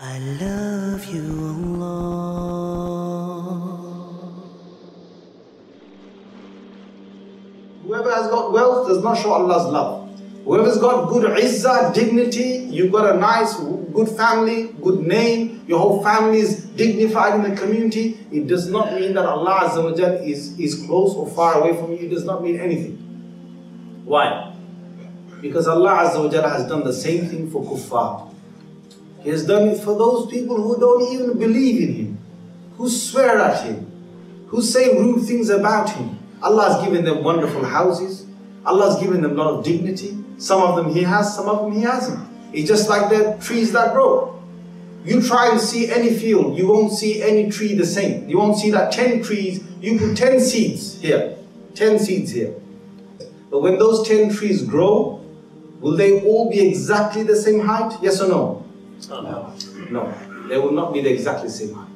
I love you, Allah. Whoever has got wealth does not show Allah's love. Whoever's got good izzah, dignity, you've got a nice, good family, good name, your whole family is dignified in the community, it does not mean that Allah Azza is, is close or far away from you. It does not mean anything. Why? Because Allah Azza has done the same thing for kuffar. He has done it for those people who don't even believe in Him, who swear at Him, who say rude things about Him. Allah has given them wonderful houses. Allah has given them a lot of dignity. Some of them He has, some of them He hasn't. It's just like the trees that grow. You try and see any field, you won't see any tree the same. You won't see that 10 trees, you put 10 seeds here, 10 seeds here. But when those 10 trees grow, will they all be exactly the same height? Yes or no? No. No. They will not be the exactly same height.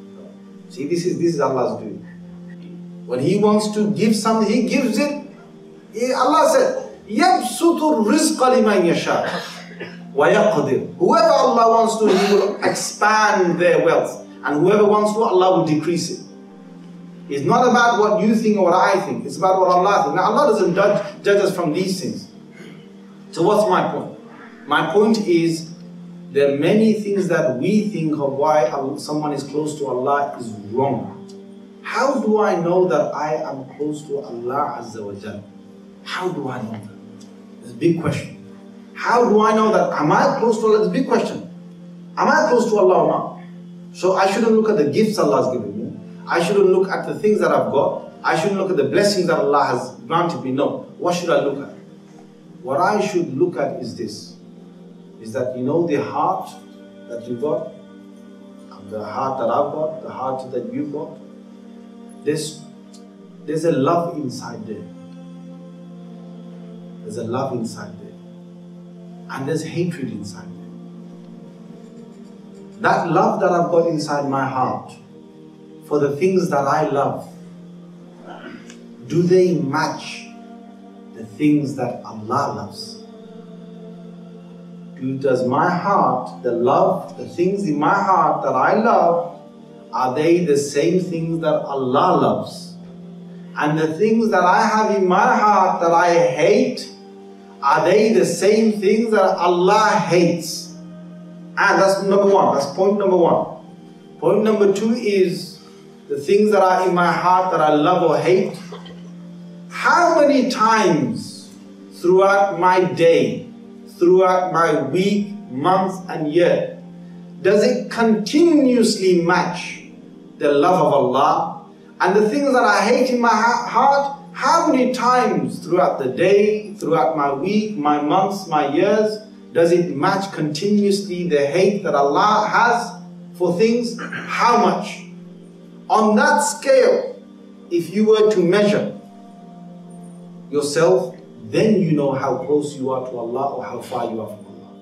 See, this is this is Allah's doing. When He wants to give something, He gives it. He- Allah said, يَبْسُطُ الرِّزْقَ لِمَنْ يَشَاءُ وَيَقْدِرُ Whoever Allah wants to, He will expand their wealth. And whoever wants to, Allah will decrease it. It's not about what you think or what I think. It's about what Allah thinks. Now, Allah doesn't judge, judge us from these things. So what's my point? My point is there are many things that we think of why someone is close to Allah is wrong. How do I know that I am close to Allah Azza wa Jal? How do I know that? It's a big question. How do I know that? Am I close to Allah? It's a big question. Am I close to Allah or not? So I shouldn't look at the gifts Allah has given me. I shouldn't look at the things that I've got. I shouldn't look at the blessings that Allah has granted me. No. What should I look at? What I should look at is this. Is that you know the heart that you got, the heart that I've got, the heart that you've got. There's, there's a love inside there. There's a love inside there. And there's hatred inside there. That love that I've got inside my heart for the things that I love, do they match the things that Allah loves? Do, does my heart, the love, the things in my heart that I love, are they the same things that Allah loves? And the things that I have in my heart that I hate, are they the same things that Allah hates? And that's number one, that's point number one. Point number two is the things that are in my heart that I love or hate. How many times throughout my day, throughout my week, month, and year, does it continuously match the love of Allah and the things that I hate in my heart? How many times throughout the day, throughout my week, my months, my years, does it match continuously the hate that Allah has for things? How much? On that scale, if you were to measure yourself, then you know how close you are to Allah or how far you are from Allah.